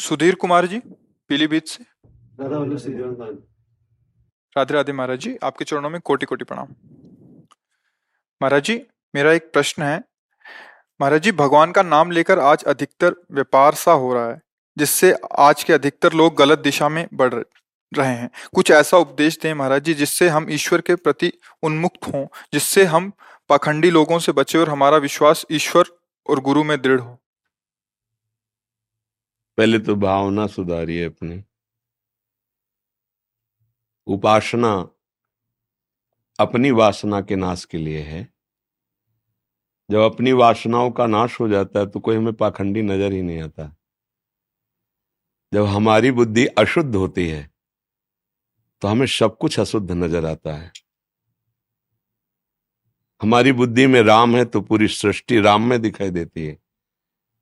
सुधीर कुमार जी पीलीभीत से। राधे राधे महाराज जी आपके चरणों में कोटि कोटि प्रणाम। महाराज जी मेरा एक प्रश्न है। महाराज जी भगवान का नाम लेकर आज अधिकतर व्यापार सा हो रहा है जिससे आज के अधिकतर लोग गलत दिशा में बढ़ रहे हैं। कुछ ऐसा उपदेश दें महाराज जी जिससे हम ईश्वर के प्रति उन्मुक्त हों जिससे हम पाखंडी लोगों से बचे और हमारा विश्वास ईश्वर और गुरु में दृढ़ हो। पहले तो भावना सुधारिए अपनी। उपासना अपनी वासना के नाश के लिए है। जब अपनी वासनाओं का नाश हो जाता है तो कोई हमें पाखंडी नज़र ही नहीं आता। जब हमारी बुद्धि अशुद्ध होती है तो हमें सब कुछ अशुद्ध नज़र आता है। हमारी बुद्धि में राम है तो पूरी सृष्टि राम में दिखाई देती है।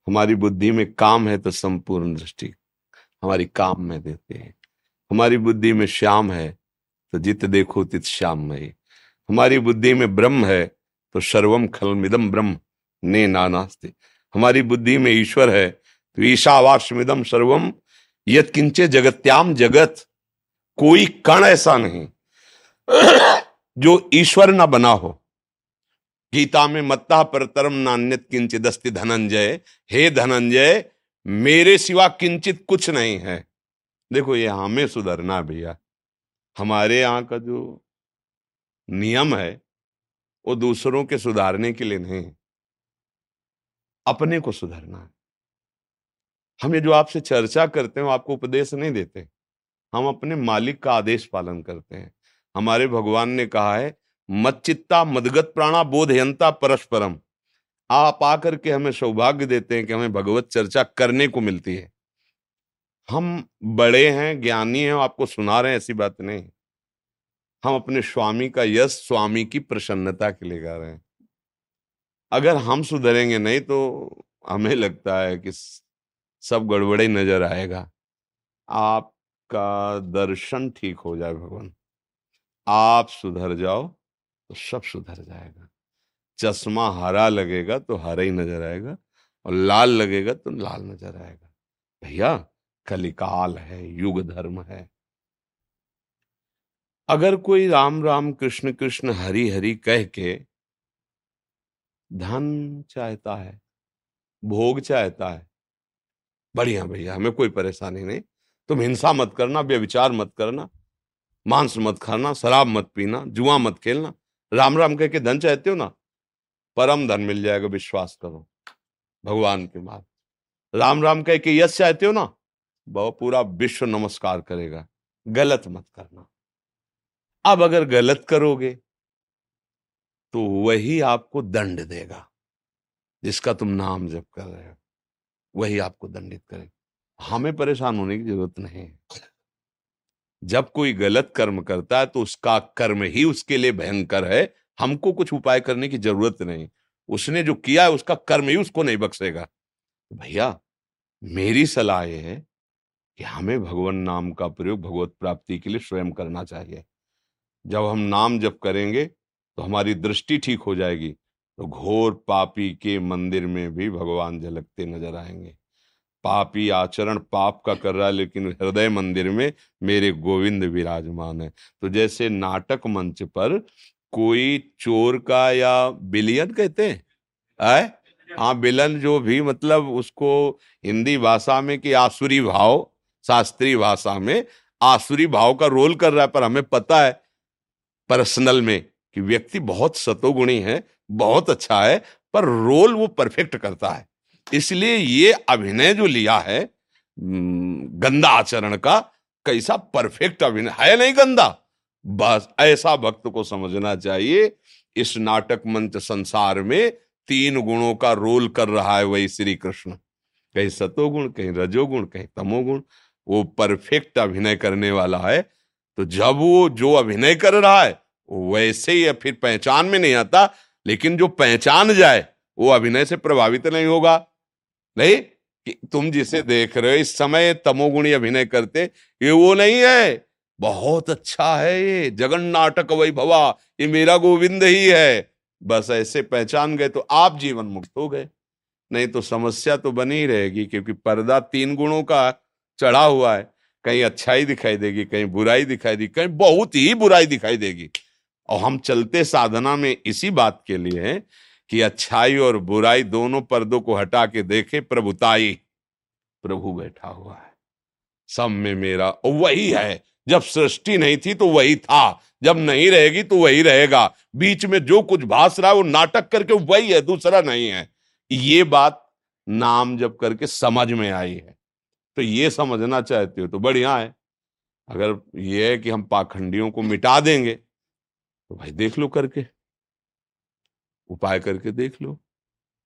हमारी बुद्धि में काम है तो संपूर्ण दृष्टि, हमारी काम में देते हैं। हमारी बुद्धि में श्याम है तो जित देखो तित श्याम श्याममयी। हमारी बुद्धि में ब्रह्म है तो सर्वम खलमिदम ब्रह्म, ने नानास्ते। हमारी बुद्धि में ईश्वर है तो ईशावास्मिदम सर्वम, यत किंचे जगत्याम जगत, कोई कण ऐसा नहीं। जो ईश्वर न बना हो। गीता में मत्ता परतरम नान्यत किंचित दस्ति धनंजय। हे धनंजय, मेरे सिवा किंचित कुछ नहीं है। देखो, ये हमें सुधरना भैया। हमारे यहाँ का जो नियम है, वो दूसरों के सुधारने के लिए नहीं अपने को सुधरना है। हम ये जो आपसे चर्चा करते हैं आपको उपदेश नहीं देते। हम अपने मालिक का आदेश पालन करते हैं। हमारे भगवान ने कहा है मच्चित्ता मदगत प्राणा बोधयंता परस्परम। आप आकर के हमें सौभाग्य देते हैं कि हमें भगवत चर्चा करने को मिलती है। हम बड़े हैं, ज्ञानी हैं, आपको सुना रहे हैं, ऐसी बात नहीं। हम अपने स्वामी का यश स्वामी की प्रसन्नता के लिए गा रहे हैं। अगर हम सुधरेंगे नहीं तो हमें लगता है कि सब गड़बड़े नज़र आएगा। आपका दर्शन ठीक हो जाए भगवान। आप सुधर जाओ। तो सब सुधर जाएगा। चश्मा हरा लगेगा तो हरा ही नज़र आएगा और लाल लगेगा तो लाल नज़र आएगा। भैया कलिकाल है, युग धर्म है। अगर कोई राम राम कृष्ण कृष्ण हरि हरि कह के धन चाहता है, भोग चाहता है, बढ़िया भैया, हमें कोई परेशानी नहीं। तुम हिंसा मत करना, व्यविचार मत करना, मांस मत खाना, शराब मत पीना, जुआ मत खेलना राम राम कह के धन चाहते हो ना? परम धन मिल जाएगा, विश्वास करो। भगवान के मार्ग राम राम कह के यश चाहते हो ना? वह पूरा विश्व नमस्कार करेगा। गलत मत करना। अब अगर गलत करोगे तो वही आपको दंड देगा, जिसका तुम नाम जप कर रहे हो। वही आपको दंडित करेगा। हमें परेशान होने की ज़रूरत नहीं है। जब कोई गलत कर्म करता है तो उसका कर्म ही उसके लिए भयंकर है। हमको कुछ उपाय करने की ज़रूरत नहीं। उसने जो किया है, उसका कर्म ही उसको नहीं बख्शेगा। भैया, मेरी सलाह यह है कि हमें भगवान नाम का प्रयोग भगवत प्राप्ति के लिए स्वयं करना चाहिए। जब हम नाम जप करेंगे तो हमारी दृष्टि ठीक हो जाएगी। तो घोर पापी के मंदिर में भी भगवान झलकते नज़र आएँगे। पापी आचरण पाप का कर रहा है, लेकिन हृदय मंदिर में मेरे गोविंद विराजमान है। तो जैसे नाटक मंच पर कोई चोर का या बिलियन कहते हैं? आए? हाँ बिलन जो भी मतलब उसको हिंदी भाषा में कि आसुरी भाव शास्त्रीय भाषा में आसुरी भाव का रोल कर रहा है, पर हमें पता है पर्सनल में कि व्यक्ति बहुत सतोगुणी है, बहुत अच्छा है, पर रोल वो परफेक्ट करता है। इसलिए ये अभिनय जो लिया है गंदा आचरण का, कैसा परफेक्ट अभिनय, है नहीं गंदा। बस ऐसा भक्त को समझना चाहिए, इस नाटक मंच संसार में तीन गुणों का रोल कर रहा है वही श्री कृष्ण कहीं सतोगुण कहीं रजोगुण, कहीं तमोगुण, वो परफेक्ट अभिनय करने वाला है। तो जब वो जो अभिनय कर रहा है वैसे ही, फिर पहचान में नहीं आता, लेकिन जो पहचान जाए, वो अभिनय से प्रभावित नहीं होगा। नहीं? कि तुम जिसे देख रहे हो, इस समय तमोगुणी अभिनय करते, ये वो नहीं है। बहुत अच्छा है ये, जगन नाटक वही भवा ये मेरा गोविंद ही है। बस ऐसे पहचान गए तो आप जीवन मुक्त हो गए। नहीं तो समस्या तो बनी रहेगी, क्योंकि पर्दा तीन गुणों का चढ़ा हुआ है। कहीं अच्छाई दिखाई देगी, कहीं बुराई दिखाई देगी, कहीं बहुत ही बुराई दिखाई देगी। और हम चलते साधना में इसी बात के लिए हैं कि अच्छाई और बुराई दोनों पर्दों को हटा के देखे प्रभुताई प्रभु बैठा हुआ है। सब में मेरा वही है। जब सृष्टि नहीं थी तो वही था। जब नहीं रहेगी तो वही रहेगा। बीच में जो कुछ भास रहा है, वो नाटक करके वही है, दूसरा नहीं है। ये बात नाम जब करके समझ में आई है। तो ये समझना चाहते हो तो बढ़िया है। अगर ये है कि हम पाखंडियों को मिटा देंगे तो भाई देख लो करके। उपाय करके देख लो।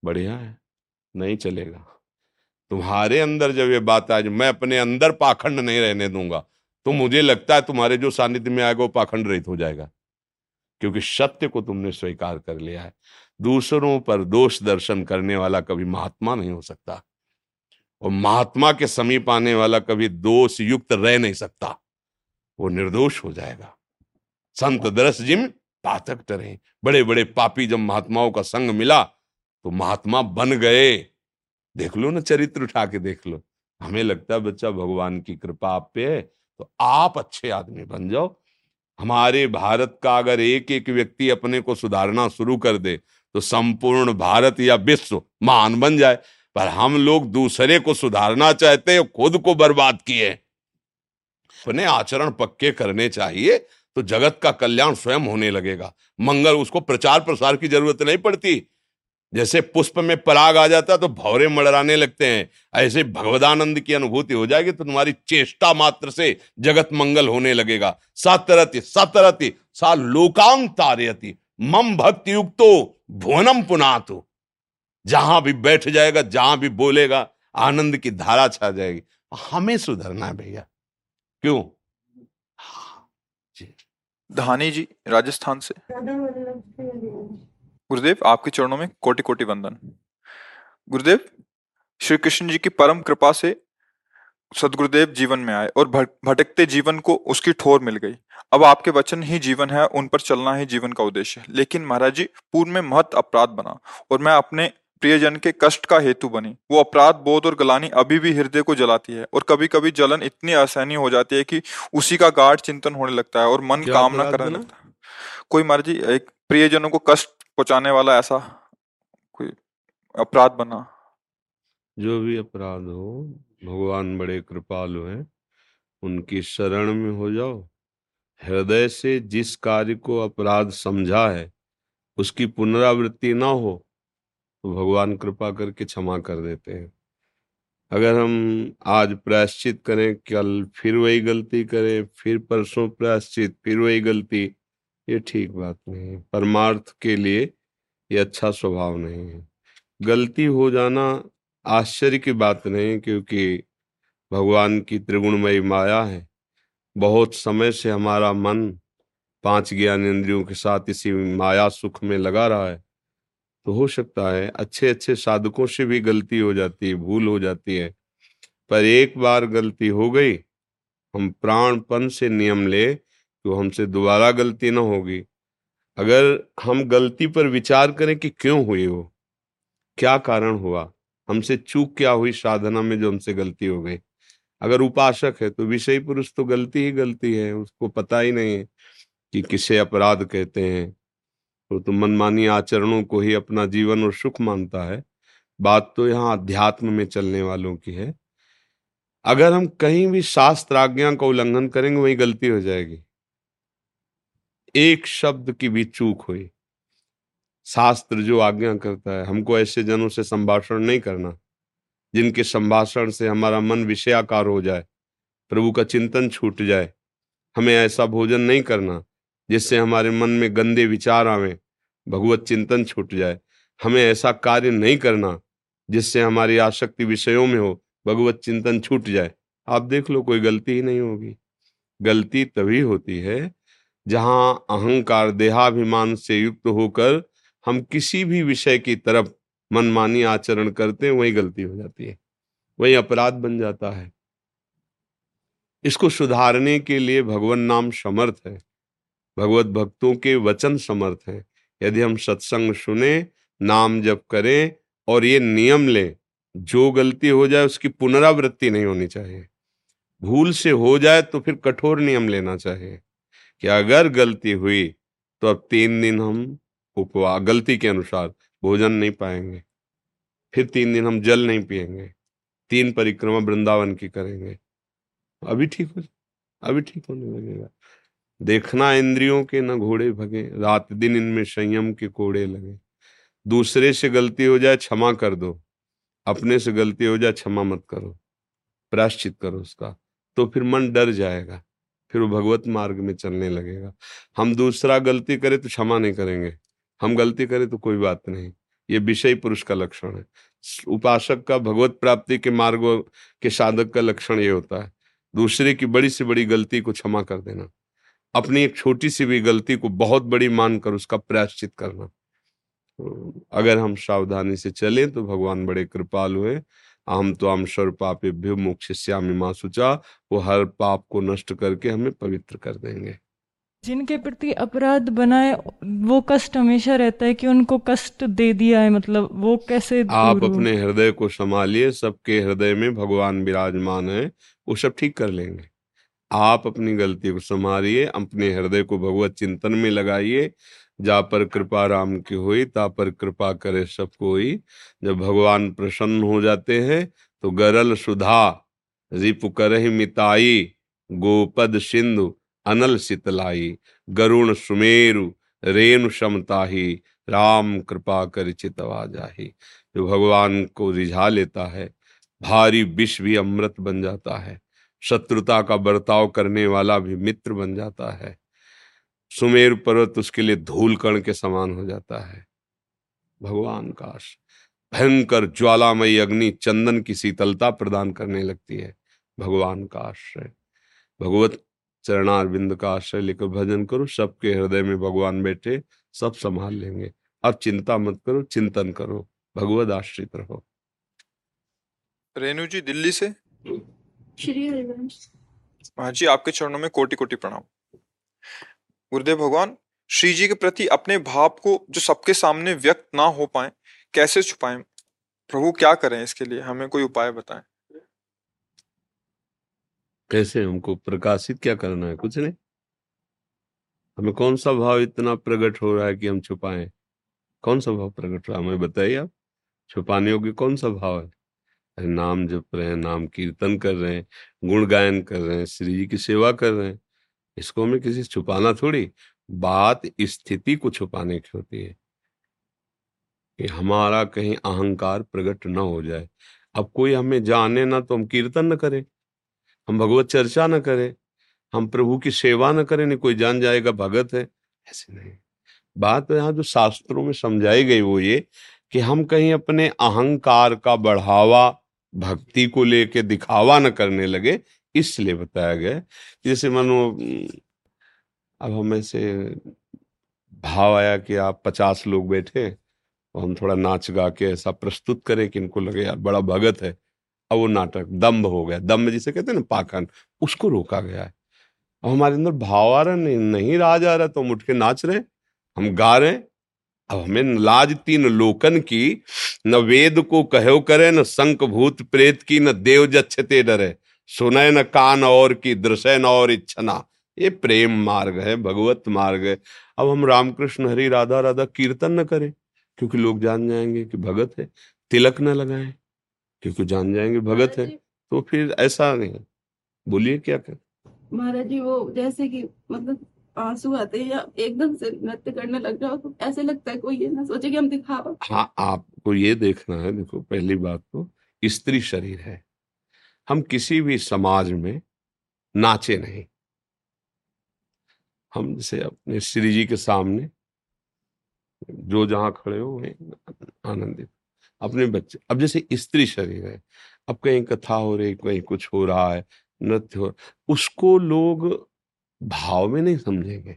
बढ़िया है नहीं चलेगा। तुम्हारे अंदर जब ये बात आज मैं अपने अंदर पाखंड नहीं रहने दूँगा तो मुझे लगता है तुम्हारे जो सानिध्य में आएगा वो पाखंड रहित हो जाएगा क्योंकि सत्य को तुमने स्वीकार कर लिया है। दूसरों पर दोष दर्शन करने वाला कभी महात्मा नहीं हो सकता और महात्मा के समीप आने वाला कभी दोष युक्त रह नहीं सकता वो निर्दोष हो जाएगा। संत दरस जिम पातक टरे बड़े बड़े पापी जब महात्माओं का संग मिला तो महात्मा बन गए। देख लो ना चरित्र उठा के देख लो। हमें लगता है बच्चा भगवान की कृपा आप पे है तो आप अच्छे आदमी बन जाओ। हमारे भारत का अगर एक एक व्यक्ति अपने को सुधारना शुरू कर दे तो संपूर्ण भारत या विश्व महान बन जाए। पर हम लोग दूसरे को सुधारना चाहते हैं, खुद को बर्बाद किए अपने आचरण पक्के करने चाहिए। तो जगत का कल्याण स्वयं होने लगेगा। मंगल उसको प्रचार प्रसार की ज़रूरत नहीं पड़ती। जैसे पुष्प में पराग आ जाता तो भौरे मड़राने लगते हैं। ऐसे भगवदानंद की अनुभूति हो जाएगी तो तुम्हारी चेष्टा मात्र से जगत मंगल होने लगेगा। सतरति सतरति, सा लोकांग तारयति, मम भक्ति युक्तो भुवनम पुनातो। जहाँ भी बैठ जाएगा, जहाँ भी बोलेगा, आनंद की धारा छा जाएगी। हमें सुधरना है भैया। क्यों? धानी जी, राजस्थान से। गुरुदेव, आपके चरणों में कोटि कोटि वंदन। गुरुदेव श्री कृष्ण जी की परम कृपा से सदगुरुदेव जीवन में आए और भटकते जीवन को उसकी ठोर मिल गई। अब आपके वचन ही जीवन है, उन पर चलना ही जीवन का उद्देश्य है। लेकिन महाराज जी पूर्व में महत अपराध बना और मैं अपने प्रियजन के कष्ट का हेतु बनी। वो अपराध बोध और गलानी अभी भी हृदय को जलाती है और कभी कभी जलन इतनी असहनीय हो जाती है कि उसी का गाढ़ चिंतन होने लगता है और मन कामना करने लगता है। कोई महाराज जी एक प्रियजनों को कष्ट पहुँचाने वाला ऐसा कोई अपराध बना। जो भी अपराध हो भगवान बड़े कृपालु हैं उनकी शरण में हो जाओ। हृदय से जिस कार्य को अपराध समझा है उसकी पुनरावृत्ति ना हो तो भगवान कृपा करके क्षमा कर देते हैं। अगर हम आज प्रायश्चित करें, कल फिर वही गलती करें, फिर परसों प्रायश्चित, फिर वही गलती, ये ठीक बात नहीं है। परमार्थ के लिए ये अच्छा स्वभाव नहीं है। गलती हो जाना आश्चर्य की बात नहीं क्योंकि भगवान की त्रिगुणमयी माया है। बहुत समय से हमारा मन पाँच ज्ञान इंद्रियों के साथ इसी माया सुख में लगा रहा है। तो हो सकता है अच्छे अच्छे साधकों से भी गलती हो जाती है, भूल हो जाती है। पर एक बार गलती हो गई, हम प्राणपन से नियम ले तो हमसे दोबारा गलती ना होगी। अगर हम गलती पर विचार करें कि क्यों हुई वो? क्या कारण हुआ? हमसे चूक क्या हुई साधना में जो हमसे गलती हो गई? अगर उपासक है तो विषय पुरुष तो गलती ही गलती है, उसको पता ही नहीं है कि किसे अपराध कहते हैं। तो, तो मनमानी आचरणों को ही अपना जीवन और सुख मानता है। बात तो यहाँ अध्यात्म में चलने वालों की है। अगर हम कहीं भी शास्त्र आज्ञा का उल्लंघन करेंगे वही गलती हो जाएगी। एक शब्द की भी चूक हुई। शास्त्र जो आज्ञा करता है हमको ऐसे जनों से संभाषण नहीं करना जिनके संभाषण से हमारा मन विषयाकार हो जाए प्रभु का चिंतन छूट जाए। हमें ऐसा भोजन नहीं करना। जिससे हमारे मन में गंदे विचार आवे, भगवत चिंतन छूट जाए। हमें ऐसा कार्य नहीं करना जिससे हमारी आसक्ति विषयों में हो, भगवत चिंतन छूट जाए। आप देख लो, कोई गलती ही नहीं होगी। गलती तभी होती है जहाँ अहंकार, देहाभिमान से युक्त होकर हम किसी भी विषय की तरफ़ मनमानी आचरण करते हैं, वही गलती हो जाती है। वही अपराध बन जाता है। इसको सुधारने के लिए भगवान नाम समर्थ है। भगवत भक्तों के वचन समर्थ हैं। यदि हम सत्संग सुने, नाम जप करें और ये नियम लें, जो गलती हो जाए उसकी पुनरावृत्ति नहीं होनी चाहिए। भूल से हो जाए तो फिर कठोर नियम लेना चाहिए कि अगर गलती हुई तो अब तीन दिन हम उपवा, गलती के अनुसार भोजन नहीं पाएँगे। फिर तीन दिन हम जल नहीं पिएँगे। तीन परिक्रमा वृंदावन की करेंगे। अभी ठीक हो, अभी ठीक होने लगेगा। देखना इंद्रियों के न घोड़े भगे, रात दिन इनमें संयम के कोड़े लगे। दूसरे से गलती हो जाए क्षमा कर दो, अपने से गलती हो जाए क्षमा मत करो प्राश्चित करो उसका तो फिर मन डर जाएगा, फिर वो भगवत मार्ग में चलने लगेगा। हम दूसरा गलती करें तो क्षमा नहीं करेंगे, हम गलती करें तो कोई बात नहीं, ये विषय पुरुष का लक्षण है। उपासक का भगवत प्राप्ति के मार्ग के साधक का लक्षण ये होता है, दूसरे की बड़ी से बड़ी गलती को क्षमा कर देना। अपनी एक छोटी सी भी गलती को बहुत बड़ी मानकर उसका प्रायश्चित करना। अगर हम सावधानी से चलें तो भगवान बड़े कृपालु हैं। हम तो स्वर पापे मोक्ष श्यामी माँ सुचा वो हर पाप को नष्ट करके हमें पवित्र कर देंगे। जिनके प्रति अपराध बनाए वो कष्ट हमेशा रहता है कि उनको कष्ट दे दिया है मतलब वो कैसे आप अपने हृदय को संभालिए। सबके हृदय में भगवान विराजमान है। वो सब ठीक कर लेंगे। आप अपनी गलती को संभालिए अपने हृदय को भगवत चिंतन में लगाइए। जा पर कृपा राम की हुई, ता पर कृपा करे सब कोई। जब भगवान प्रसन्न हो जाते हैं तो गरल सुधा, रिपु करहि मिताई, गोपद सिंधु, अनल शीतलाई गरुण सुमेरु, रेणु समताही राम कृपा कर चितवा जाही जो भगवान को रिझा लेता है, भारी विष भी अमृत बन जाता है। शत्रुता का बर्ताव करने वाला भी मित्र बन जाता है। सुमेर पर्वत उसके लिए धूल कण के समान हो जाता है। भगवान का भयंकर ज्वालामयी अग्नि चंदन की शीतलता प्रदान करने लगती है। भगवान का आश्रय। भगवत चरणार चरणारविंद का आश्रय लेकर भजन करो, सबके हृदय में भगवान बैठे, सब संभाल लेंगे। अब चिंता मत करो, चिंतन करो। भगवत आश्रित रहो। रेणु जी दिल्ली से? श्री हरिवंश। हाँ जी आपके चरणों में कोटि कोटि प्रणाम। गुरुदेव भगवान श्री जी के प्रति अपने भाव को जो सबके सामने व्यक्त ना हो पाए कैसे छुपाए? प्रभु क्या करें इसके लिए? हमें कोई उपाय बताएँ? कैसे हमको प्रकाशित क्या करना है? कुछ नहीं। हमें कौन सा भाव इतना प्रकट हो रहा है कि हम छुपाएँ? कौन सा भाव प्रकट हो रहा है? हमें बताइए आप। छुपाने योग्य कौन सा भाव है? नाम जप रहे हैं, नाम कीर्तन कर रहे हैं, गुण गायन कर रहे हैं, श्री जी की सेवा कर रहे हैं। इसको हमें किसी छुपाना थोड़ी, बात स्थिति को छुपाने की होती है। कि हमारा कहीं अहंकार प्रकट न हो जाए। अब कोई हमें जाने ना तो हम कीर्तन न करें, हम भगवत चर्चा न करें, हम प्रभु की सेवा न करें, नहीं कोई जान जाएगा भगत है। ऐसे नहीं। बात तो यहाँ जो शास्त्रों में समझाई गई वो ये, कि हम कहीं अपने अहंकार का बढ़ावा भक्ति को लेके दिखावा न करने लगे इसलिए बताया गया जैसे मानो अब हमें से भाव आया कि आप पचास लोग बैठे और हम थोड़ा नाच गा के ऐसा प्रस्तुत करें कि इनको लगे यार बड़ा भगत है। अब वो नाटक दम्भ हो गया। दम्भ जिसे कहते हैं ना पाखन उसको रोका गया है। अब हमारे अंदर भाव आ रहा नहीं, नहीं राज आ रहा तो हम उठ के नाच रहे हम गा रहे अब हमें लाज तीन लोकन की न वेद को कहो करे न संक भूत प्रेत की न देव जच्छते डरे। सुनय न कान और की दृश्य न और इच्छना। ये प्रेम मार्ग है भगवत मार्ग है। अब हम रामकृष्ण हरि राधा राधा कीर्तन न करें क्योंकि लोग जान जाएँगे कि भगत है। तिलक न लगाए क्योंकि जान जाएँगे भगत है। तो फिर ऐसा नहीं बोलिए क्या कर? महाराज जी वो जैसे कि मतलब आँसू आते हैं या एकदम से नृत्य करने लग जाओ तो ऐसे लगता है कोई ये ना सोचे कि हम दिखावा हाँ आपको ये देखना है, देखो, पहली बात तो स्त्री शरीर है। हम किसी भी समाज में नाचे नहीं। हम जैसे अपने श्री जी के सामने जो जहाँ खड़े हो, वहीं आनंदित। अपने बच्चे, अब जैसे स्त्री शरीर है, अब कहीं कथा हो रही, कहीं कुछ हो रहा है, नृत्य हो, उसको लोग भाव में नहीं समझेंगे।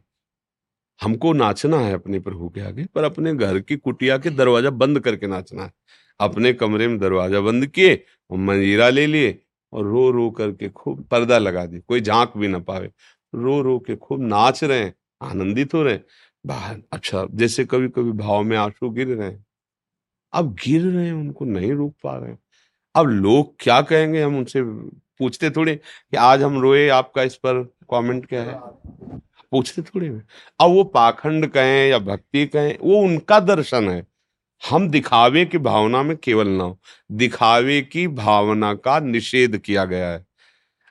हमको नाचना है अपने प्रभु के आगे, पर अपने घर की कुटिया के दरवाज़ा बंद करके नाचना है। अपने कमरे में दरवाज़ा बंद किए और मंजीरा ले लिए, और रो रो करके खूब पर्दा लगा दी कोई झाँक भी ना पावे। रो रो के खूब नाच रहे हैं, आनंदित हो रहे हैं। बाहर अच्छा जैसे कभी कभी भाव में आँसू गिर रहे हैं। अब गिर रहे हैं, उनको नहीं रोक पा रहे हैं। अब लोग क्या कहेंगे, हम उनसे पूछते थोड़े कि आज हम रोए आपका इस पर? कमेंट क्या है? पूछते थोड़ी में। अब वो पाखंड कहें या भक्ति कहें वो उनका दर्शन है। हम दिखावे की भावना में केवल ना हो दिखावे की भावना का निषेध किया गया है।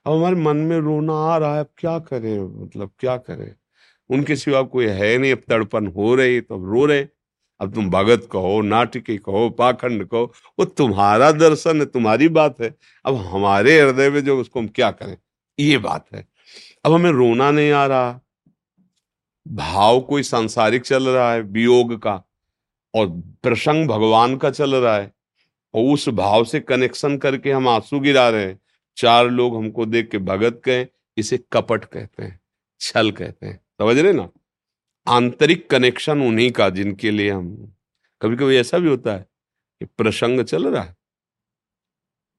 अब हमारे मन में रोना आ रहा है अब क्या करें? मतलब क्या करें? उनके सिवा कोई है नहीं अब तड़पन हो रही तो अब रो रहे। अब तुम भगत कहो नाटकी कहो पाखंड कहो वो तुम्हारा दर्शन है तुम्हारी बात है। अब हमारे हृदय में जो उसको हम क्या करें? ये बात है। अब हमें रोना नहीं आ रहा। भाव कोई सांसारिक चल रहा है, वियोग का, और प्रसंग भगवान का चल रहा है, और उस भाव से कनेक्शन करके हम आँसू गिरा रहे हैं। चार लोग हमको देख के भगत कहें, इसे कपट कहते हैं, छल कहते हैं। समझ रहे ना? आंतरिक कनेक्शन उन्हीं का जिनके लिए हम कभी कभी ऐसा भी होता है कि प्रसंग चल रहा है।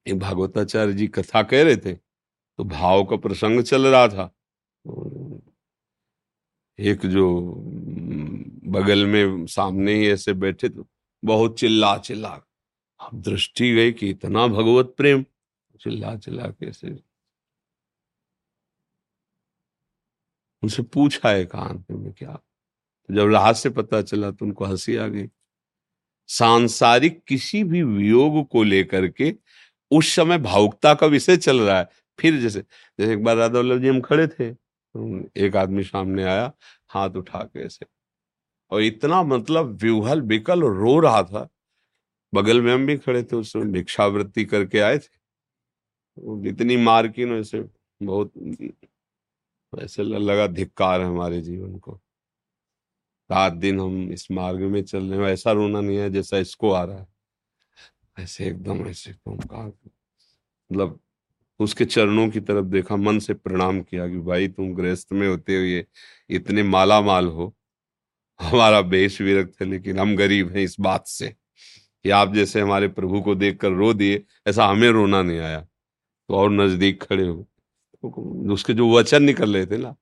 एक भागवताचार्य जी कथा कह रहे थे तो भाव का प्रसंग चल रहा था। एक जो बगल में सामने ही ऐसे बैठे तो बहुत चिल्ला चिल्ला अब दृष्टि गई कि इतना भगवत प्रेम चिल्ला चिल्ला कैसे उनसे पूछा एकांत में क्या जब लास्ट से पता चला तो उनको हँसी आ गई। सांसारिक किसी भी वियोग को लेकर के उस समय भावुकता का विषय चल रहा है। फिर जैसे जैसे एक बार राधा वल्लभ जी हम खड़े थे एक आदमी सामने आया, हाथ उठा के ऐसे। और इतना मतलब विवहल बिकल रो रहा था। बगल में हम भी खड़े थे, उस समय भिक्षावृत्ति करके आए थे। इतनी मार्किन ऐसे बहुत ऐसे लगा धिक्कार है हमारे जीवन को। रात दिन हम इस मार्ग में चल रहे हैं ऐसा रोना नहीं है जैसा इसको आ रहा है। ऐसे एकदम, ऐसे कहा मतलब उसके चरणों की तरफ़ देखा, मन से प्रणाम किया कि भाई तुम गृहस्थ में होते हुए इतने माला माल हो। हमारा बेश विरक्त है, लेकिन हम गरीब हैं इस बात से कि आप जैसे हमारे प्रभु को देखकर रो दिए, ऐसा हमें रोना नहीं आया। तो और नज़दीक खड़े हो। तो उसके जो वचन निकल रहे थे ना,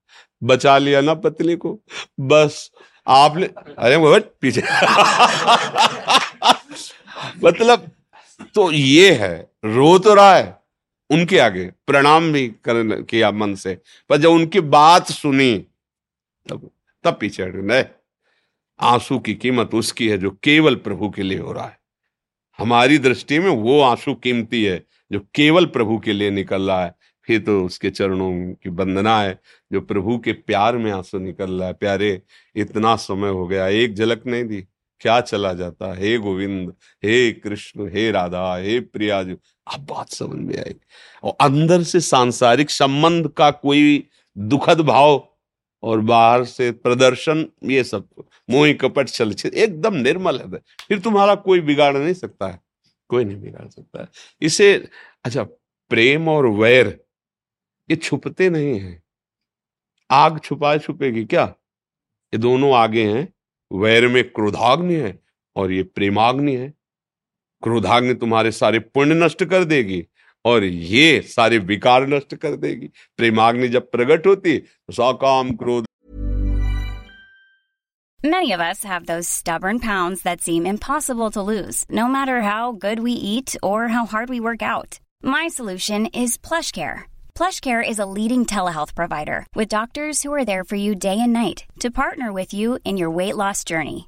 बचा लिया ना पत्नी को, बस आपने, अरे वो पीछे मतलब तो ये है, रो तो रहा है। उनके आगे, प्रणाम भी कर, किया मन से। पर जब उनकी बात सुनी, तब तब पीछे आँसू की कीमत उसकी है जो केवल प्रभु के लिए हो रहा है। हमारी दृष्टि में वो आँसू कीमती है जो केवल प्रभु के लिए निकल रहा है। फिर तो उसके चरणों की वंदना है, जो प्रभु के प्यार में आँसू निकल रहा है। प्यारे, इतना समय हो गया, एक झलक नहीं दी। क्या चला जाता? हे गोविंद, हे कृष्ण, हे राधा, हे प्रियाजू अब बात समझ में आई। और अंदर से सांसारिक संबंध का कोई दुखद भाव और बाहर से प्रदर्शन, ये सब मोही कपट चलचित्र एकदम निर्मल है। फिर तुम्हारा कोई बिगाड़ नहीं सकता है। कोई नहीं बिगाड़ सकता है। इसे अच्छा प्रेम और वैर, ये छुपते नहीं हैं। आग छुपाए छुपेगी क्या? ये दोनों आगे हैं। वैर में क्रोधाग्नि है और ये प्रेमाग्नि है। क्रोधाग्नि तुम्हारे सारे पुण्य नष्ट कर देगी और ये सारे विकार नष्ट कर देगी प्रेमाग्नि जब प्रकट होती तो सकाम क्रोध Many of us have those stubborn pounds that seem impossible to lose, no matter how good we eat or how hard we work out. My solution is PlushCare. PlushCare is a leading telehealth provider with doctors who are there for you day and night to partner with you in your weight loss journey.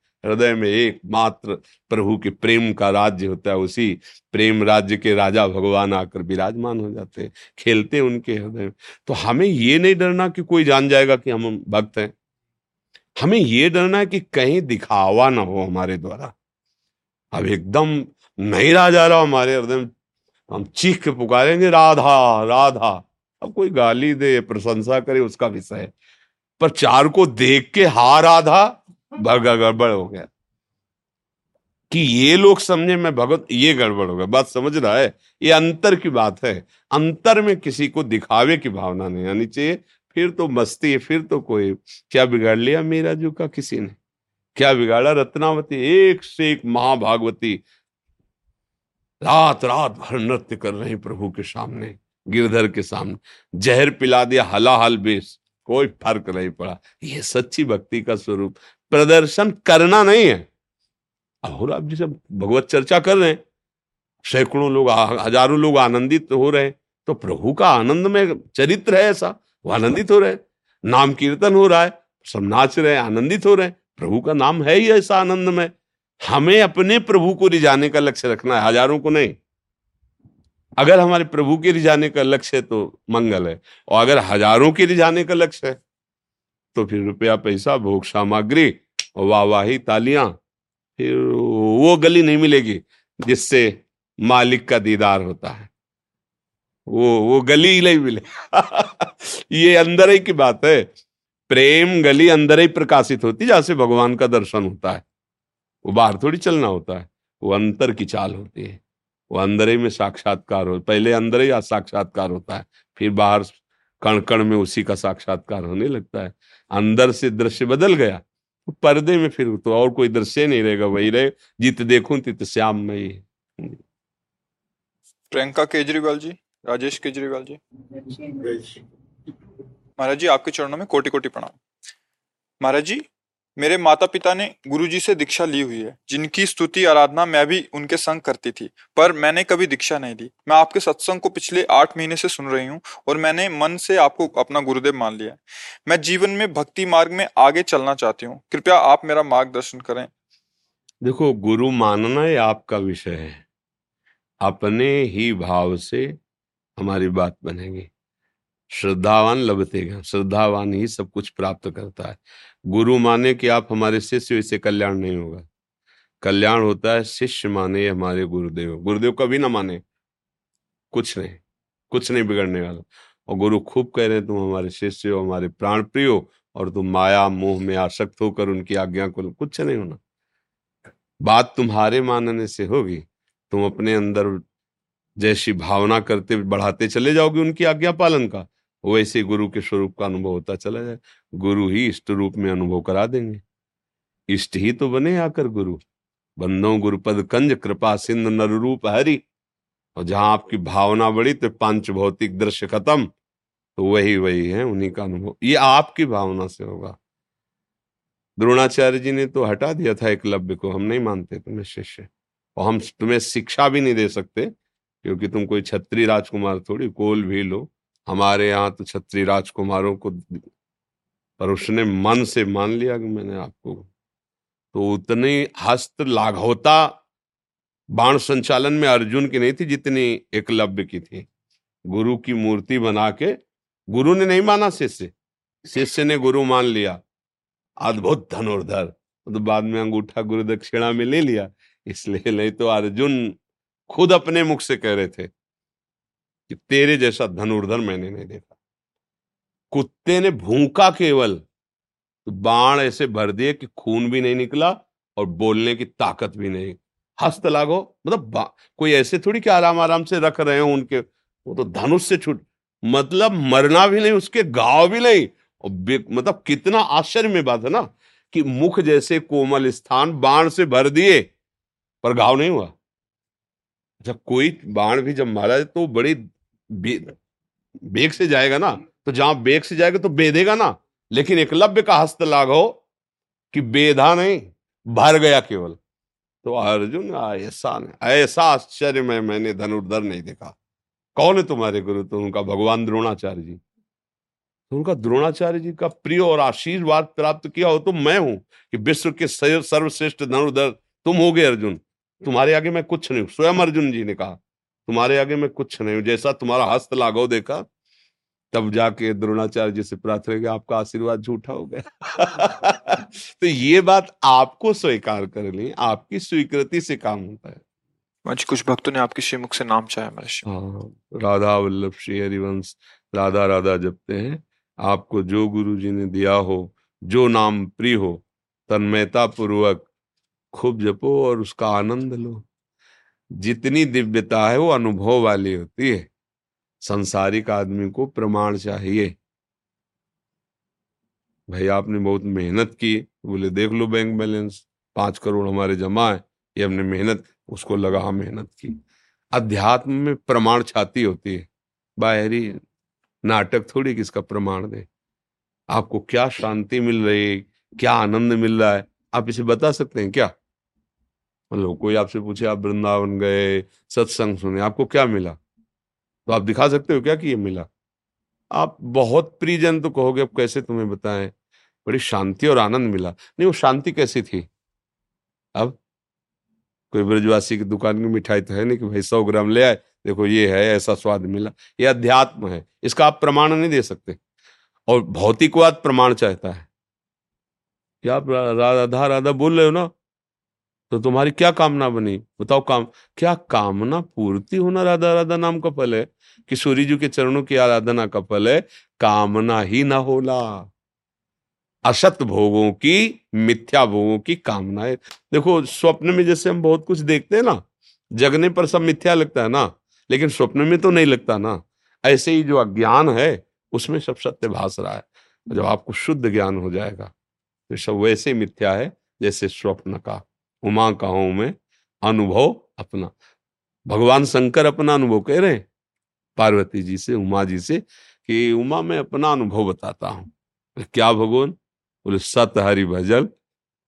हृदय में एक मात्र प्रभु के प्रेम का राज्य होता है, उसी प्रेम राज्य के राजा भगवान आकर विराजमान हो जाते हैं, खेलते हैं उनके हृदय में। तो हमें ये नहीं डरना कि कोई जान जाएगा कि हम भक्त हैं। हमें ये डरना है कि कहीं दिखावा ना हो हमारे द्वारा। अब एकदम नहीं रहा जा रहा हमारे हृदय में, हम चीख के पुकारेंगे, राधा राधा। अब कोई गाली दे, प्रशंसा करे, उसका विषय पर चार को देख के, हा, राधा। भगा गड़बड़ हो गया। कि ये लोग समझे मैं भगवत, ये गड़बड़ हो गया। बात समझ रहा है? ये अंतर की बात है। अंतर में किसी को दिखावे की भावना नहीं आनी चाहिए। फिर तो मस्ती है, फिर तो कोई। क्या बिगाड़ लिया मेरा जो का किसी ने? क्या बिगाड़ा रत्नावती? एक से एक महाभागवती। रात रात भर नृत्य कर रहे प्रभु के सामने, गिरधर के सामने। जहर पिला दिया, हलाहल बेस। कोई फ़र्क नहीं पड़ा। ये सच्ची भक्ति का स्वरूप। प्रदर्शन करना नहीं है। अब आप जैसे भगवत चर्चा कर रहे हैं। सैकड़ों लोग हज़ारों लोग आनंदित हो रहे हैं। तो प्रभु का आनंद में चरित्र है ऐसा, वो आनंदित हो रहे हैं। नाम कीर्तन हो रहा है, सब नाच रहे हैं, आनंदित हो रहे हैं। प्रभु का नाम है ही ऐसा आनंद में। हमें अपने प्रभु को रिझाने का लक्ष्य रखना है, हज़ारों को नहीं। अगर हमारे प्रभु के रिझाने का लक्ष्य है तो मंगल है, और अगर हज़ारों के रिझाने का लक्ष्य है तो फिर रुपया, पैसा, भोग, सामग्री वाहवाही, तालियाँ। फिर वो गली नहीं मिलेगी जिससे मालिक का दीदार होता है। वो वो गली ही नहीं मिले। ये अंदर ही की बात है। प्रेम गली अंदर ही प्रकाशित होती जहाँ से भगवान का दर्शन होता है। वो बाहर थोड़ी चलना होता है। वो अंतर की चाल होती है। वो अंदर ही में साक्षात्कार हो, पहले अंदर ही साक्षात्कार होता है। फिर बाहर कण कण में उसी का साक्षात्कार होने लगता है। अंदर से दृश्य बदल गया। तो पर्दे में फिर तो और कोई दृश्य नहीं रहेगा वही रहे जित देखूँ तित श्याम में ही प्रियंका केजरीवाल जी राजेश केजरीवाल जी। महाराज जी आपके चरणों में कोटि कोटि प्रणाम। महाराज जी मेरे माता पिता ने गुरुजी से दीक्षा ली हुई है, जिनकी स्तुति, आराधना मैं भी उनके संग करती थी, पर मैंने कभी दीक्षा नहीं ली मैं आपके सत्संग को पिछले आठ महीने से सुन रही हूँ और मैंने मन से आपको अपना गुरुदेव मान लिया मैं जीवन में भक्ति मार्ग में आगे चलना चाहती हूँ। कृपया आप मेरा मार्गदर्शन करें। देखो, गुरु मानना ही आपका विषय है। अपने ही भाव से हमारी बात बनेगी। श्रद्धावान लभतेगा, श्रद्धावान ही सब कुछ प्राप्त करता है। गुरु माने कि आप हमारे शिष्य इसे कल्याण नहीं होगा। कल्याण होता है, शिष्य माने हमारे गुरुदेव गुरुदेव कभी ना माने, कुछ नहीं कुछ नहीं बिगड़ने वाला। और गुरु खूब कह रहे हैं, तुम हमारे शिष्य हो, हमारे प्राण प्रिय हो, और तुम माया, मोह में आसक्त होकर उनकी आज्ञा को कुछ नहीं होना। बात तुम्हारे मानने से होगी। तुम अपने अंदर जैसी भावना करते, बढ़ाते चले जाओगे उनकी आज्ञा पालन का। वैसे गुरु के स्वरूप का अनुभव होता चला जाए। गुरु ही इष्ट रूप में अनुभव करा देंगे। इष्ट ही तो बने आकर गुरु। बंदो गुरुपद कंज कृपा सिंध नर रूप हरि। और जहाँ आपकी भावना बढ़ी तो पाँच भौतिक दृश्य खत्म। तो वही वही है उन्हीं का अनुभव। ये आपकी भावना से होगा। द्रोणाचार्य जी ने तो हटा दिया था एकलव्य को। हम नहीं मानते तुम्हें शिष्य। और हम तुम्हें शिक्षा भी नहीं दे सकते, क्योंकि तुम कोई छत्री राजकुमार थोड़ी, कोल भी लो। हमारे यहाँ तो छत्री राजकुमारों को पर उसने मन से मान लिया कि मैंने आपको तो उतनी हस्त लाघवता बाण संचालन में अर्जुन की नहीं थी, जितनी एकलव्य की थी। गुरु की मूर्ति बना के गुरु ने नहीं माना शिष्य। शिष्य ने गुरु मान लिया। अद्भुत धनुर्धर। तो बाद में अंगूठा गुरु दक्षिणा में ले लिया। इसलिए नहीं तो अर्जुन खुद अपने मुख से कह रहे थे कि तेरे जैसा धनुर्धर मैंने नहीं देखा। कुत्ते ने भूखा केवल तो बाण ऐसे भर दिए कि खून भी नहीं निकला और बोलने की ताकत भी नहीं। हस्त लागो मतलब कोई ऐसे थोड़ी कि आराम आराम से रख रहे हो उनके, वो तो धनुष से छूट मतलब मरना भी नहीं, उसके गाव भी नहीं। और मतलब कितना आश्चर्य में बात है ना कि मुख जैसे कोमल स्थान बाण से भर दिए, पर घाव नहीं हुआ। जब कोई बाण भी जब मारा जाए तो बड़ी बेग से जाएगा ना तो जहाँ बेग से जाएगा तो बेदेगा ना। लेकिन एकलव्य का हस्त लागो कि बेधा नहीं, भर गया केवल। तो अर्जुन, ऐसा नहीं, ऐसा आश्चर्य में मैंने धनुर्धर नहीं देखा। कौन है तुम्हारे गुरु? तो उनका भगवान द्रोणाचार्य जी। तो उनका द्रोणाचार्य जी का प्रिय और आशीर्वाद प्राप्त किया हो तो मैं हूँ कि विश्व के सर्वश्रेष्ठ धनुर्धर तुम हो गए अर्जुन। तुम्हारे आगे मैं कुछ नहीं स्वयं अर्जुन जी ने कहा। तुम्हारे आगे मैं कुछ नहीं हूँ। जैसा तुम्हारा हस्त लागो देखा तब जाके द्रोणाचार्य जी से प्रार्थना कि आपका आशीर्वाद झूठा हो गया। तो ये बात आपको स्वीकार कर ली आपकी स्वीकृति से काम होता है। मंच कुछ भक्तों ने आपके श्रीमुख से नाम चाहे हाँ राधा वल्लभ श्री हरिवंश राधा राधा जपते हैं। आपको जो गुरु जी ने दिया हो जो नाम प्रिय हो तन्मयता पूर्वक खूब जपो और उसका आनंद लो। जितनी दिव्यता है वो अनुभव वाली होती है। संसारिक आदमी को प्रमाण चाहिए। भाई, आपने बहुत मेहनत की। बोले, देख लो बैंक बैलेंस। पाँच करोड़ हमारे जमा है। ये हमने मेहनत, उसको लगा मेहनत की। अध्यात्म में प्रमाण छाती होती है। बाहरी नाटक थोड़ी किसका प्रमाण दे। आपको क्या शांति मिल रही? है क्या आनंद मिल रहा है? आप इसे बता सकते हैं क्या? मतलब कोई आपसे पूछे, आप वृंदावन गए, सत्संग सुने, आपको क्या मिला? तो आप दिखा सकते हो क्या कि ये मिला? आप बहुत प्रियजन तो कहोगे, अब कैसे तुम्हें बताएँ? बड़ी शांति और आनंद मिला। नहीं, वो शांति कैसी थी? अब कोई ब्रजवासी की दुकान की मिठाई तो है नहीं कि भाई सौ ग्राम ले आए, देखो ये है, ऐसा स्वाद मिला। ये अध्यात्म है, इसका आप प्रमाण नहीं दे सकते। और भौतिकवाद प्रमाण चाहता है। क्या आप राधा राधा बोल रहे हो ना तो तुम्हारी क्या कामना बनी? बताओ काम, क्या कामना पूर्ति होना राधा राधा नाम का फल है? कि सूर्य जी के चरणों की आराधना का फल है, कामना ही ना होला। असत भोगों की, मिथ्या भोगों की कामना है देखो, स्वप्न में जैसे हम बहुत कुछ देखते हैं ना, जगने पर सब मिथ्या लगता है ना, लेकिन स्वप्न में तो नहीं लगता ना। ऐसे ही जो अज्ञान है, उसमें सब सत्य भास रहा है। जब आपको शुद्ध ज्ञान हो जाएगा तो सब वैसे मिथ्या है, जैसे स्वप्न का। उमा का हूँ मैं? अनुभव अपना। भगवान शंकर अपना अनुभव कह रहे पार्वती जी से, उमा जी से कि उमा, मैं अपना अनुभव बताता हूँ। क्या भगवान? बोले, सत हरि भजल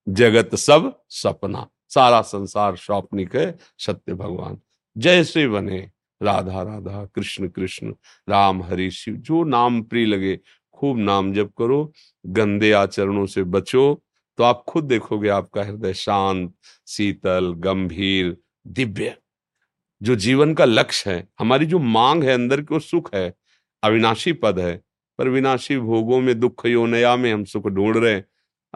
जगत सब सपना। सारा संसार स्वप्निक है, सत्य भगवान। जैसे बने, राधा राधा, कृष्ण कृष्ण, राम हरि शिव। जो नाम प्रिय लगे, खूब नाम जप करो, गंदे आचरणों से बचो तो आप खुद देखोगे आपका हृदय शांत, शीतल, गंभीर, दिव्य। जो जीवन का लक्ष्य है, हमारी जो मांग है अंदर की वो सुख है, अविनाशी पद है, पर विनाशी भोगों में, दुख योनया में हम सुख ढूंढ रहे हैं।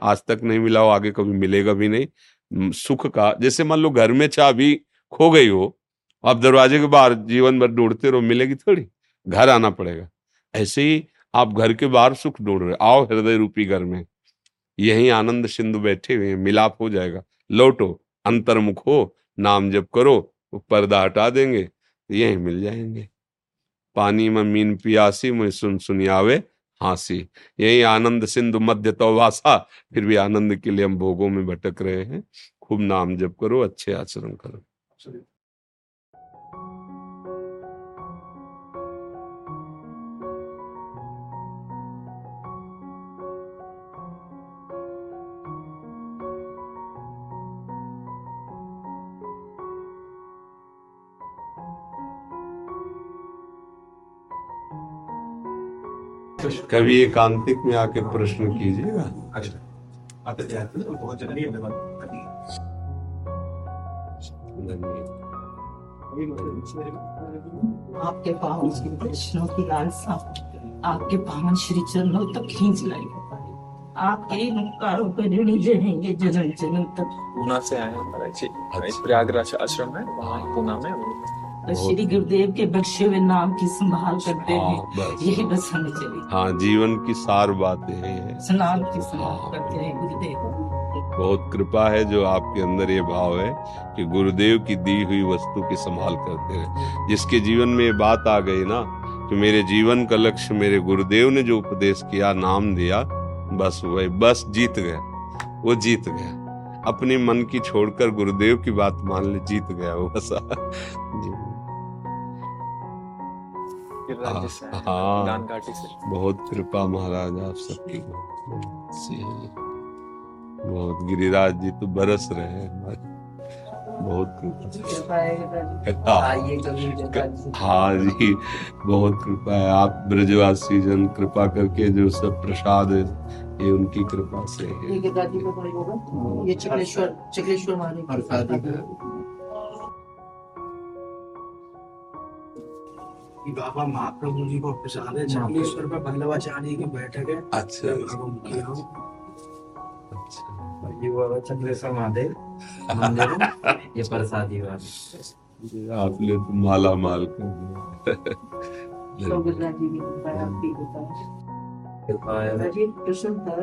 आज तक नहीं मिला हो, आगे कभी मिलेगा भी नहीं। सुख का, जैसे मान लो घर में चाबी खो गई हो, आप दरवाजे के बाहर जीवन भर ढूंढते रहो, मिलेगी थोड़ी, घर आना पड़ेगा। ऐसे ही आप घर के बाहर सुख ढूंढ रहे आओ हृदय रूपी घर में। यही आनंद सिंधु बैठे हुए हैं। मिलाप हो जाएगा। लौटो, अंतर्मुख हो, नाम जब करो, पर्दा हटा देंगे, यही मिल जाएँगे। पानी में मीन पियासी में सुन सुनियावे हाँसी। यही आनंद सिंधु मध्य तो वासा फिर भी आनंद के लिए हम भोगों में भटक रहे हैं। खूब नाम जप करो, अच्छे आचरण करो। कभी एकांतिक में आके प्रश्न कीजिएगा। आपके पावन श्री कृष्णों की लालसा आपके पावन श्री चरणों तक खींच लाई आपके उपकारों पर ऋणी रहेंगे जन्म जन्म तक। पूना से आए हैं जी। प्रयागराज आश्रम में वहाँ पूना में श्री गुरुदेव के बख्शे हुए नाम की संभाल करते हाँ, हैं। यही बस हमें चली हाँ जीवन की सार बात है। स्नान की संभाल करते हैं गुरुदेव। बहुत कृपा है जो आपके अंदर ये भाव है कि गुरुदेव की दी हुई वस्तु की संभाल करते हैं। जिसके जीवन में ये बात आ गई ना कि मेरे जीवन का लक्ष्य मेरे गुरुदेव ने जो उपदेश किया नाम दिया बस वही बस जीत गया। वो जीत गया। अपने मन की छोड़कर गुरुदेव की बात मान ले जीत गया वो बस। से हाँ से बहुत कृपा महाराज आप सबकी। बहुत गिरिराज जी तो बरस रहे हैं बहुत कृपा। जगह हाँ जी। बहुत कृपा है। आप ब्रजवासी जन कृपा करके जो सब प्रसाद है ये उनकी कृपा से है। को बाबा महाप्रभु जी को प्रसाद है चालीसवर पे बल्लभाचार्य की बैठक है। अच्छा। अच्छा। ये बाबा चक्रेश्वर महादेव मंदिर है। ये प्रसादी बाबा आपने तो माला माल कर दिया जी की कृपा आपकी कृपा। गुरुदास जी कृष्ण था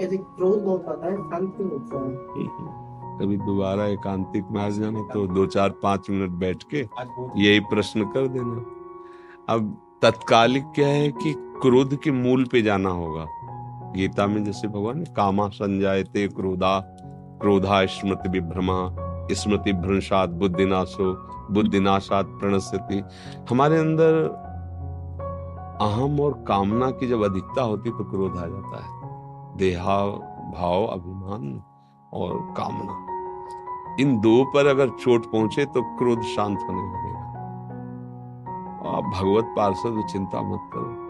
ऐसे क्रोध बहुत आता शांत होता कभी दोबारा एकांतिक में आ जाना तो दो चार पाँच मिनट बैठ के यही प्रश्न कर देना। अब तत्कालिक क्या है कि क्रोध के मूल पे जाना होगा। गीता में जैसे भगवान ने कामा संजायते क्रोधा क्रोधा स्मृति विभ्रमा स्मृति भ्रंशात बुद्धिनाशो, बुद्धिनाशात प्रणश्यति हमारे अंदर अहम और कामना की जब अधिकता होती तो क्रोध आ जाता है। देहा भाव अभिमान और कामना। इन दो पर अगर चोट पहुँचे तो क्रोध शांत होने लगेगा। आप भगवत पार्षद, चिंता मत करो।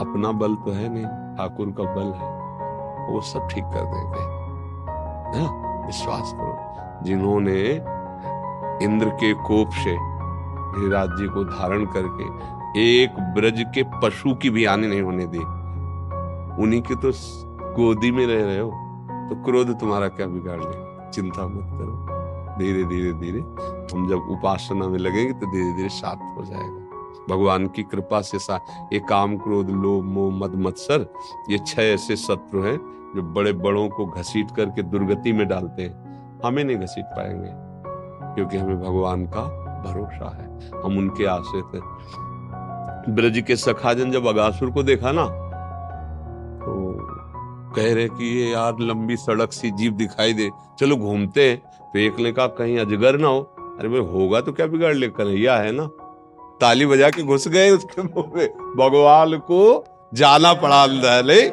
अपना बल तो है नहीं, ठाकुर का बल है, वो सब ठीक कर देंगे। ना? विश्वास करो। जिन्होंने इंद्र के कोप से गिरिराज जी को धारण करके एक ब्रज के पशु की भी आने नहीं होने दी, उन्हीं की तो गोदी में रह रहे हो तो क्रोध तुम्हारा क्या बिगाड़ लेगा चिंता मत करो। धीरे धीरे धीरे हम जब उपासना में लगेंगे तो धीरे धीरे शांत हो जाएगा। भगवान की कृपा से सा, ये काम क्रोध, लोभ, मोह, मद, मत्सर, ये छह ऐसे शत्रु हैं जो बड़े बड़ों को घसीट करके दुर्गति में डालते हैं। हमें नहीं घसीट पाएँगे, क्योंकि हमें भगवान का भरोसा है। हम उनके आश्रित हैं। ब्रज के सखाजन जब अगासुर को देखा ना तो कह रहे कि ये यार लंबी सड़क सी जीप दिखाई दे, चलो घूमते हैं। तो एक ने कहा कहीं अजगर ना हो। अरे भाई, होगा तो क्या बिगाड़ ले? कन्हैया है ना। ताली बजा के घुस गए उसके मुँह में। भगवान को जाना पड़ा अंदर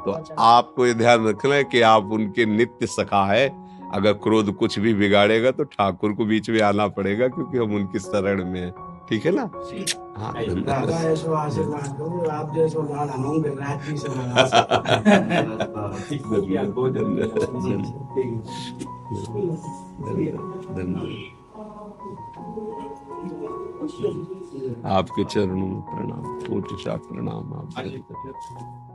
तो आपको ये ध्यान रखना है कि आप उनके नित्य सखा है। अगर क्रोध कुछ भी बिगाड़ेगा तो ठाकुर को बीच में आना पड़ेगा, क्योंकि हम उनकी शरण में है। ठीक है ना? हाँ आपके चरणों में प्रणाम कोटि प्रणाम। आप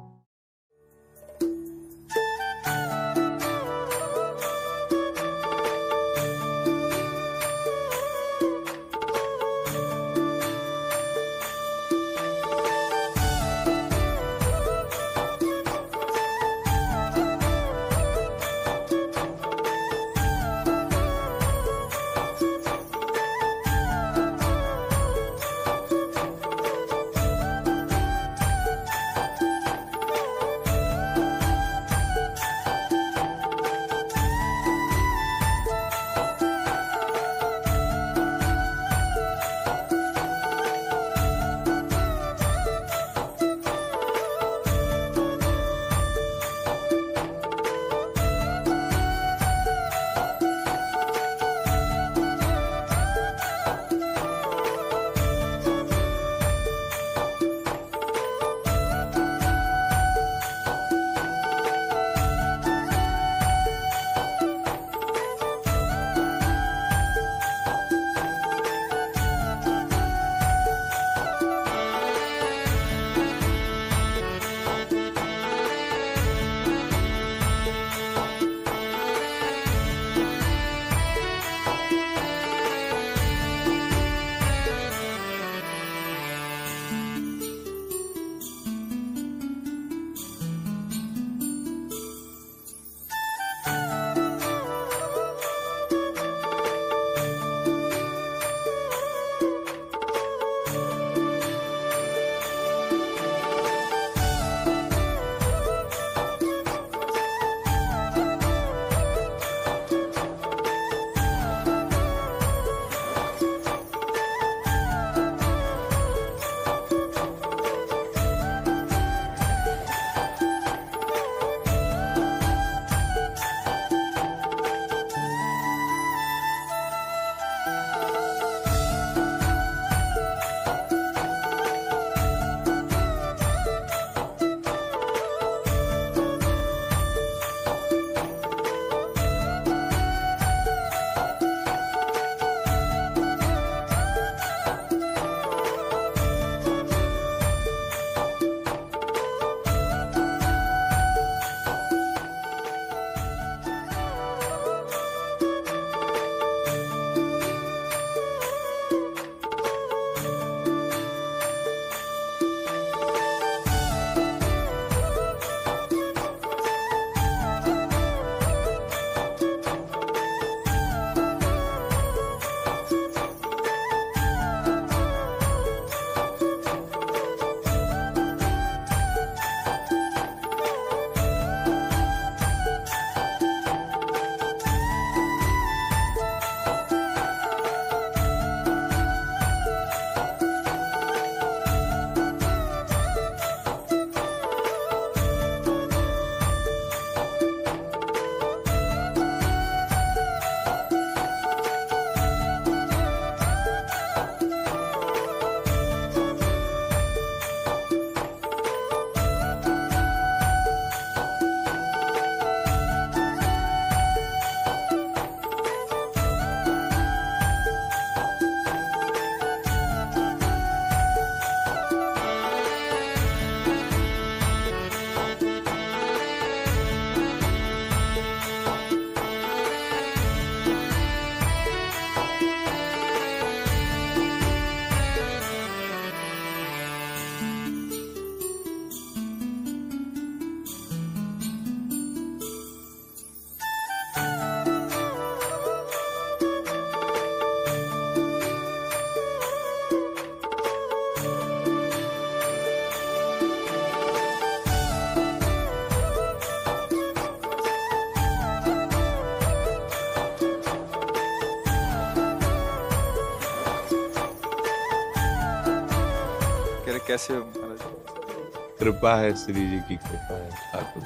कैसे हो? महाराज कृपा है श्री जी की कृपा है ठाकुर।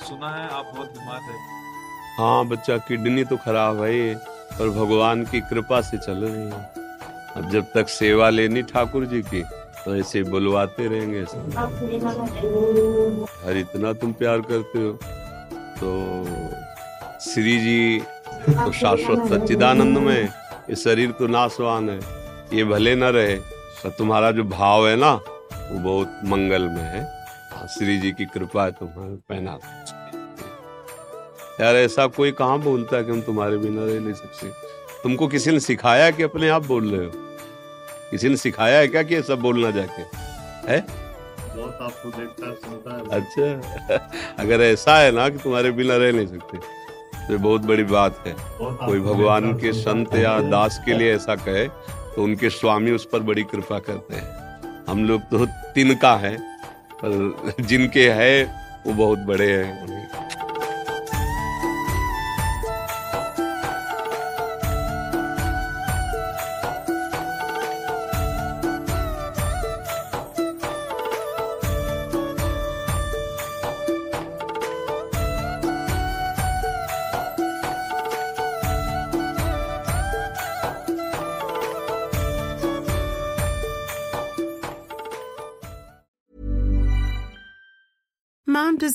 सुना है आप बहुत बीमार थे हाँ बच्चा किडनी तो खराब है ये पर भगवान की कृपा से चल रही है। अब जब तक सेवा लेनी ठाकुर जी की तो ऐसे बुलवाते रहेंगे सब। हर इतना तुम प्यार करते हो तो श्री जी तो शाश्वत सच्चिदानंद में ये शरीर तो नाशवान है। ये भले न रहे पर तुम्हारा जो भाव है ना वो बहुत मंगल में है। श्री जी की कृपा है तुम्हारे पहना यार ऐसा कोई कहाँ बोलता है कि हम तुम्हारे बिना रह नहीं सकते? तुमको किसी ने सिखाया कि अपने आप बोल रहे हो? किसी ने सिखाया है क्या कि सब बोलना जाके? है? बहुत आपको देखता सुनता है। अच्छा। अगर ऐसा है ना कि तुम्हारे बिना रह नहीं सकते तो ये बहुत बड़ी बात है। कोई भगवान के संत या दास के लिए ऐसा कहे तो उनके स्वामी उस पर बड़ी कृपा करते हैं। हम लोग तो तिनका है, पर जिनके है, वो बहुत बड़े हैं।